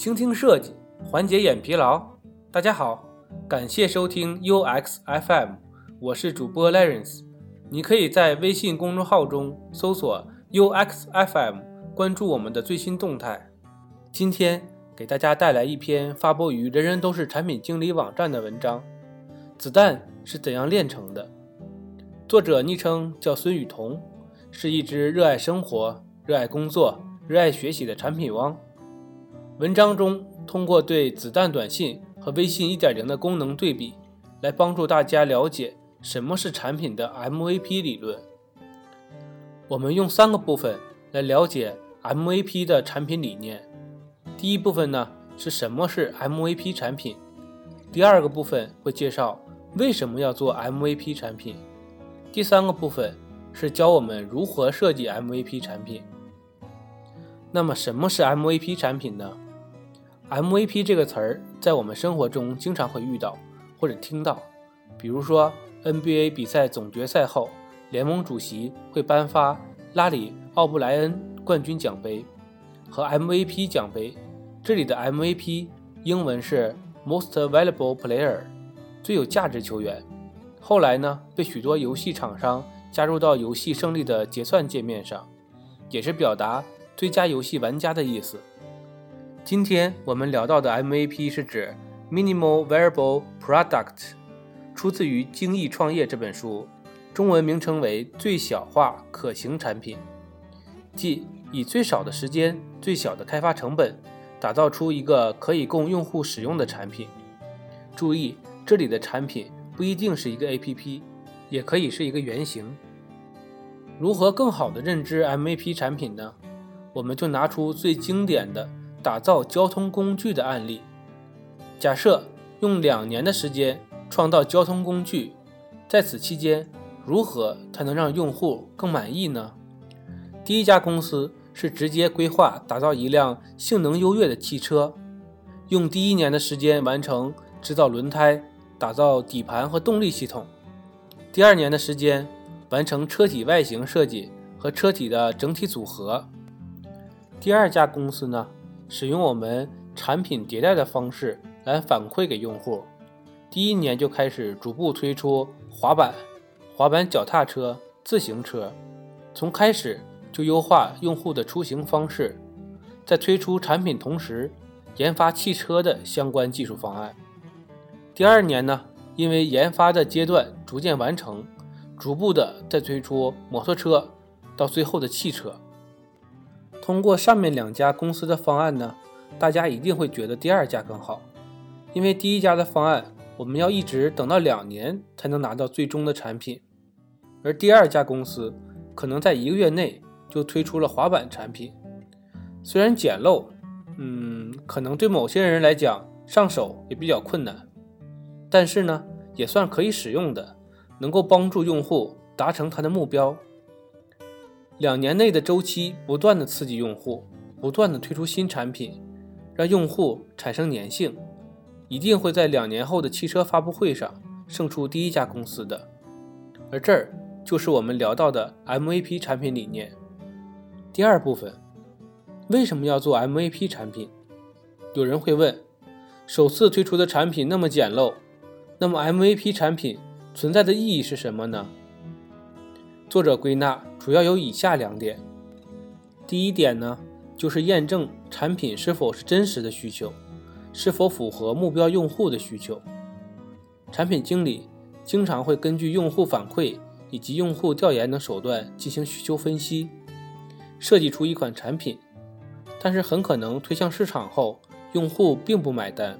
倾听设计，缓解眼疲劳。大家好，感谢收听 UX FM，我是主播 Lawrence。你可以在微信公众号中搜索 UX FM，关注我们的最新动态。今天给大家带来一篇发布于人人都是产品经理网站的文章：子弹是怎样炼成的？作者昵称叫孙雨桐，是一只热爱生活、热爱工作、热爱学习的产品汪。文章中通过对子弹短信和微信1.0的功能对比，来帮助大家了解什么是产品的 MVP 理论。我们用三个部分来了解 MVP 的产品理念。第一部分呢是什么是 MVP 产品，第二个部分会介绍为什么要做 MVP 产品，第三个部分是教我们如何设计 MVP 产品。那么什么是 MVP 产品呢？MVP 这个词儿在我们生活中经常会遇到或者听到，比如说 NBA 比赛总决赛后，联盟主席会颁发拉里·奥布莱恩冠军奖杯和 MVP 奖杯。这里的 MVP 英文是 Most Valuable Player，最有价值球员。后来呢，被许多游戏厂商加入到游戏胜利的结算界面上，也是表达最佳游戏玩家的意思。今天我们聊到的 MVP 是指 Minimal Variable Product，出自于《精益创业》这本书，中文名称为最小化可行产品，即以最少的时间、最小的开发成本，打造出一个可以供用户使用的产品。注意，这里的产品不一定是一个 APP，也可以是一个原型。如何更好的认知 MVP 产品呢？我们就拿出最经典的。打造交通工具的案例，假设用两年的时间创造交通工具，在此期间，如何才能让用户更满意呢？第一家公司是直接规划打造一辆性能优越的汽车，用第一年的时间完成制造轮胎、打造底盘和动力系统，第二年的时间完成车体外形设计和车体的整体组合。第二家公司呢？使用我们产品迭代的方式来反馈给用户，第一年就开始逐步推出滑板、滑板脚踏车、自行车，从开始就优化用户的出行方式，在推出产品同时研发汽车的相关技术方案。第二年呢，因为研发的阶段逐渐完成，逐步的再推出摩托车，到最后的汽车。通过上面两家公司的方案呢，大家一定会觉得第二家更好，因为第一家的方案我们要一直等到两年才能拿到最终的产品，而第二家公司可能在一个月内就推出了滑板产品。虽然简陋，嗯，可能对某些人来讲上手也比较困难，但是呢，也算可以使用的，能够帮助用户达成他的目标。两年内的周期，不断的刺激用户，不断的推出新产品，让用户产生粘性，一定会在两年后的汽车发布会上胜出第一家公司的。而这儿就是我们聊到的 MVP 产品理念。第二部分，为什么要做 MVP 产品？有人会问，首次推出的产品那么简陋，那么 MVP 产品存在的意义是什么呢？作者归纳主要有以下两点：第一点呢，就是验证产品是否是真实的需求，是否符合目标用户的需求。产品经理经常会根据用户反馈以及用户调研等手段进行需求分析，设计出一款产品，但是很可能推向市场后，用户并不买单，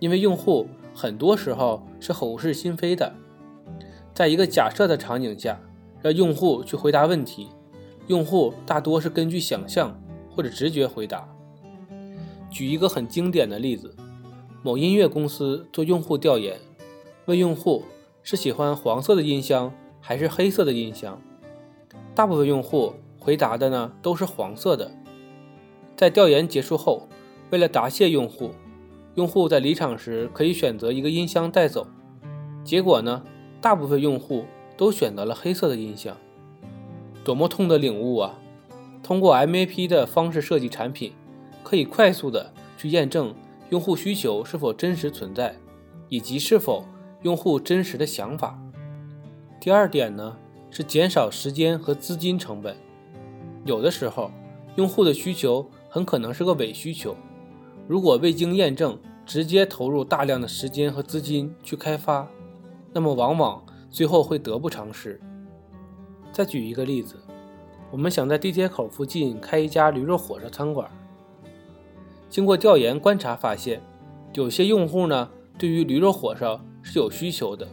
因为用户很多时候是口是心非的。在一个假设的场景下。让用户去回答问题，用户大多是根据想象或者直觉回答。举一个很经典的例子，某音乐公司做用户调研，问用户是喜欢黄色的音箱还是黑色的音箱，大部分用户回答的呢都是黄色的。在调研结束后，为了答谢用户，用户在离场时可以选择一个音箱带走。结果呢，大部分用户。都选择了黑色的音响，多么痛的领悟啊！通过 MAP 的方式设计产品，可以快速的去验证用户需求是否真实存在，以及是否用户真实的想法。第二点呢，是减少时间和资金成本。有的时候，用户的需求很可能是个伪需求，如果未经验证，直接投入大量的时间和资金去开发，那么往往最后会得不偿失。再举一个例子，我们想在地铁口附近开一家驴肉火烧餐馆。经过调研观察发现，有些用户呢对于驴肉火烧是有需求的。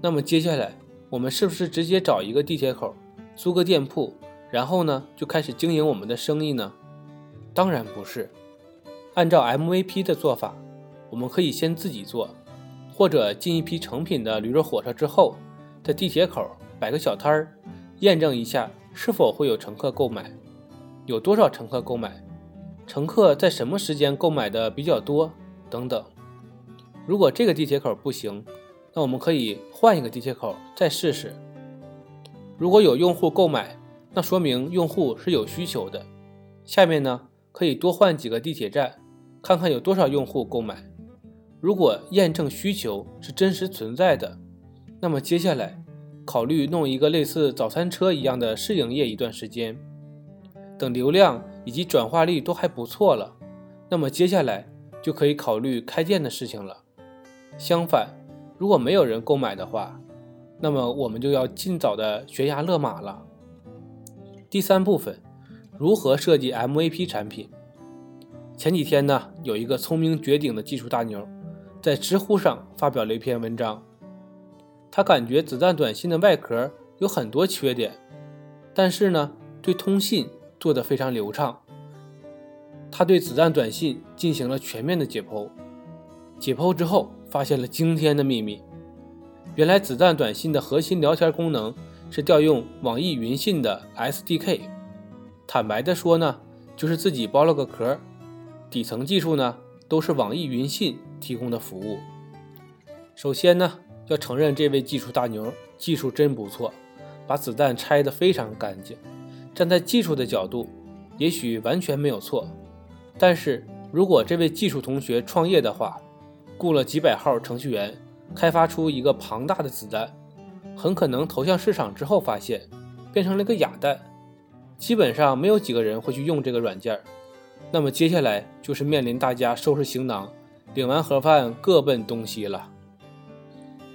那么接下来我们是不是直接找一个地铁口，租个店铺，然后呢就开始经营我们的生意呢？当然不是。按照 MVP 的做法，我们可以先自己做，或者进一批成品的驴肉火烧之后，在地铁口摆个小摊儿，验证一下是否会有乘客购买，有多少乘客购买。乘客在什么时间购买的比较多？等等。如果这个地铁口不行，那我们可以换一个地铁口再试试。如果有用户购买，那说明用户是有需求的。下面呢，可以多换几个地铁站，看看有多少用户购买。如果验证需求是真实存在的，那么接下来考虑弄一个类似早餐车一样的试营业一段时间。等流量以及转化率都还不错了，那么接下来就可以考虑开店的事情了。相反，如果没有人购买的话，那么我们就要尽早的悬崖勒马了。第三部分，如何设计 MVP 产品？前几天呢，有一个聪明绝顶的技术大牛，在知乎上发表了一篇文章，他感觉子弹短信的外壳有很多缺点，但是呢，对通信。做得非常流畅。他对子弹短信进行了全面的解剖，解剖之后发现了惊天的秘密。原来子弹短信的核心聊天功能是调用网易云信的 SDK。坦白的说呢，就是自己包了个壳，底层技术呢都是网易云信提供的服务。首先呢，要承认这位技术大牛技术真不错，把子弹拆得非常干净。站在技术的角度，也许完全没有错。但是如果这位技术同学创业的话，雇了几百号程序员，开发出一个庞大的子弹，很可能投向市场之后发现，变成了个哑弹，基本上没有几个人会去用这个软件。那么接下来就是面临大家收拾行囊，领完盒饭各奔东西了。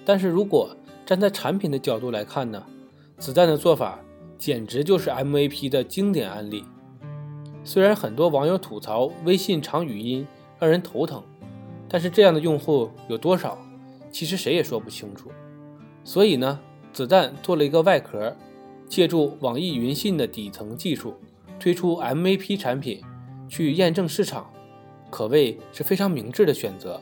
但是如果站在产品的角度来看呢，子弹的做法。简直就是 MVP 的经典案例。虽然很多网友吐槽微信长语音让人头疼，但是这样的用户有多少，其实谁也说不清楚。所以呢，子弹做了一个外壳，借助网易云信的底层技术，推出 MVP 产品去验证市场，可谓是非常明智的选择。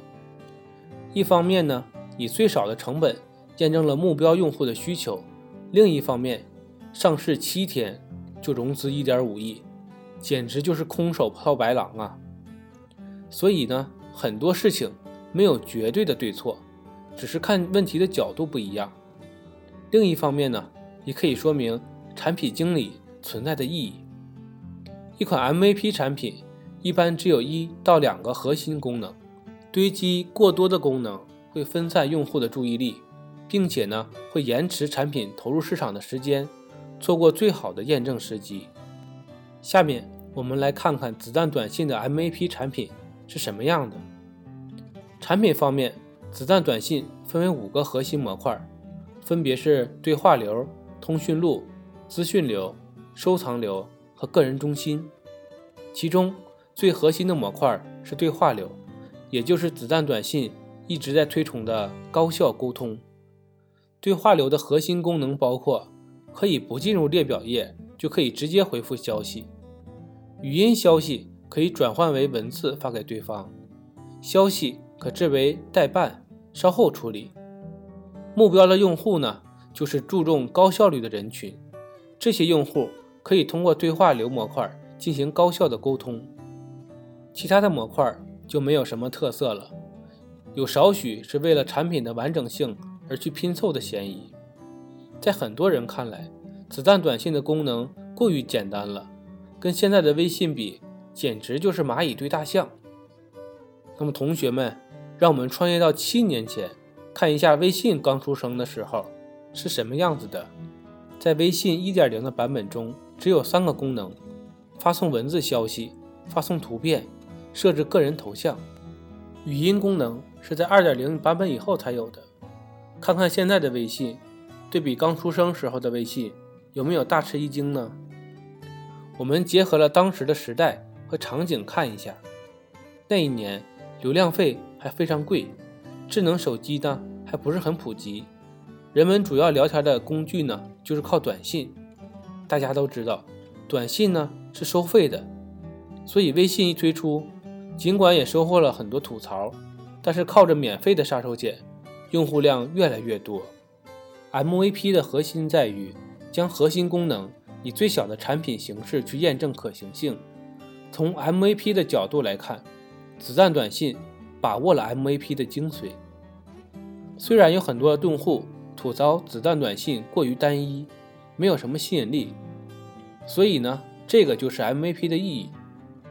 一方面呢，以最少的成本验证了目标用户的需求；另一方面，上市七天就融资一点五亿，简直就是空手套白狼啊！所以呢，很多事情没有绝对的对错，只是看问题的角度不一样。另一方面呢，也可以说明产品经理存在的意义。一款 MVP 产品一般只有一到两个核心功能，堆积过多的功能会分散用户的注意力，并且呢，会延迟产品投入市场的时间。错过最好的验证时机。下面我们来看看子弹短信的 MVP 产品是什么样的。产品方面，子弹短信分为五个核心模块，分别是对话流、通讯录、资讯流、收藏流和个人中心。其中最核心的模块是对话流，也就是子弹短信一直在推崇的高效沟通。对话流的核心功能包括。可以不进入列表页，就可以直接回复消息。语音消息可以转换为文字发给对方，消息可置为待办，稍后处理。目标的用户呢，就是注重高效率的人群。这些用户可以通过对话流模块进行高效的沟通。其他的模块就没有什么特色了，有少许是为了产品的完整性而去拼凑的嫌疑。在很多人看来，子弹短信的功能过于简单了，跟现在的微信比，简直就是蚂蚁对大象。那么，同学们，让我们穿越到七年前，看一下微信刚出生的时候是什么样子的。在微信1.0的版本中，只有三个功能：发送文字消息、发送图片、设置个人头像。语音功能是在2.0版本以后才有的。看看现在的微信，对比刚出生时候的微信，有没有大吃一惊呢？我们结合了当时的时代和场景看一下，那一年。流量费还非常贵，智能手机呢还不是很普及，人们主要聊天的工具呢就是靠短信。大家都知道，短信呢是收费的，所以微信一推出，尽管也收获了很多吐槽，但是靠着免费的杀手锏，用户量越来越多。MVP 的核心在于将核心功能以最小的产品形式去验证可行性。从 MVP 的角度来看。子弹短信把握了 MVP 的精髓。虽然有很多用户吐槽子弹短信过于单一，没有什么吸引力，所以呢，这个就是 MVP 的意义。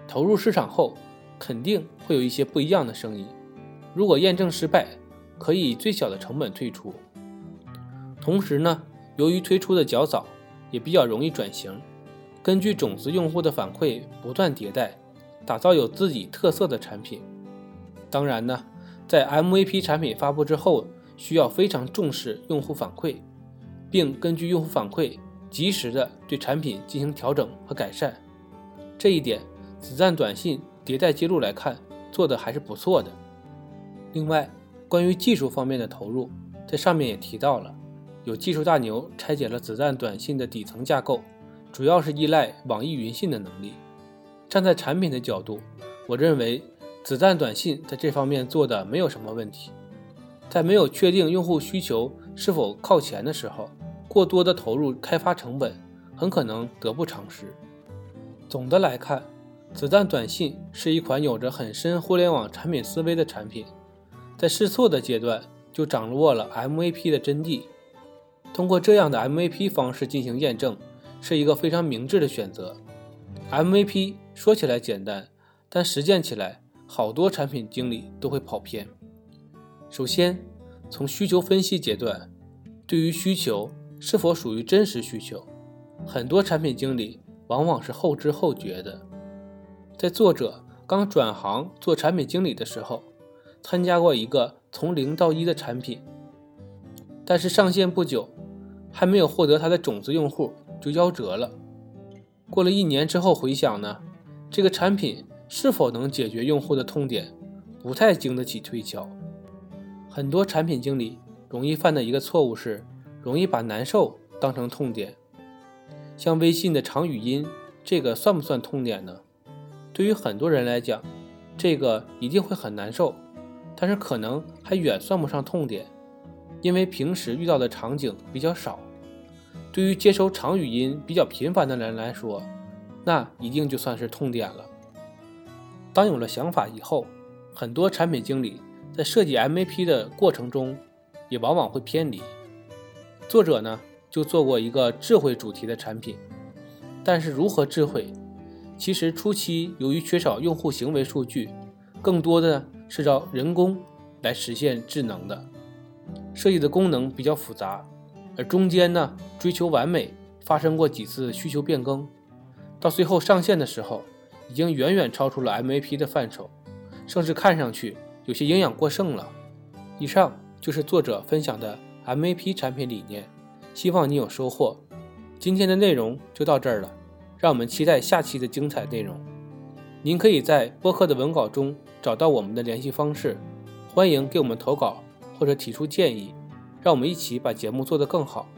投入市场后，肯定会有一些不一样的声音。如果验证失败，可以以最小的成本退出。同时呢，由于推出的较早，也比较容易转型，根据种子用户的反馈不断迭代。打造有自己特色的产品。当然呢，在 MVP 产品发布之后，需要非常重视用户反馈，并根据用户反馈及时的对产品进行调整和改善。这一点，子弹短信迭代记录来看，做的还是不错的。另外，关于技术方面的投入，在上面也提到了，有技术大牛拆解了子弹短信的底层架构，主要是依赖网易云信的能力。站在产品的角度，我认为子弹短信在这方面做的没有什么问题。在没有确定用户需求是否靠前的时候，过多的投入开发成本很可能得不偿失。总的来看，子弹短信是一款有着很深互联网产品思维的产品，在试错的阶段就掌握了 MVP 的真谛。通过这样的 MVP 方式进行验证，是一个非常明智的选择。MVP 说起来简单，但实践起来，好多产品经理都会跑偏。首先，从需求分析阶段，对于需求是否属于真实需求，很多产品经理往往是后知后觉的。在作者刚转行做产品经理的时候，参加过一个从零到一的产品，但是上线不久，还没有获得他的种子用户就夭折了。过了一年之后回想呢，这个产品是否能解决用户的痛点，不太经得起推敲。很多产品经理容易犯的一个错误是，容易把难受当成痛点。像微信的长语音，这个算不算痛点呢？对于很多人来讲，这个一定会很难受，但是可能还远算不上痛点，因为平时遇到的场景比较少。对于接收长语音比较频繁的人来说，那一定就算是痛点了。当有了想法以后，很多产品经理在设计 MVP 的过程中，也往往会偏离。作者呢，就做过一个智慧主题的产品，但是如何智慧？其实初期由于缺少用户行为数据，更多的是找人工来实现智能的，设计的功能比较复杂。而中间呢，追求完美，发生过几次需求变更，到最后上线的时候，已经远远超出了 MVP 的范畴，甚至看上去有些营养过剩了。以上就是作者分享的 MVP 产品理念，希望你有收获。今天的内容就到这儿了，让我们期待下期的精彩内容。您可以在播客的文稿中找到我们的联系方式，欢迎给我们投稿或者提出建议。让我们一起把节目做得更好。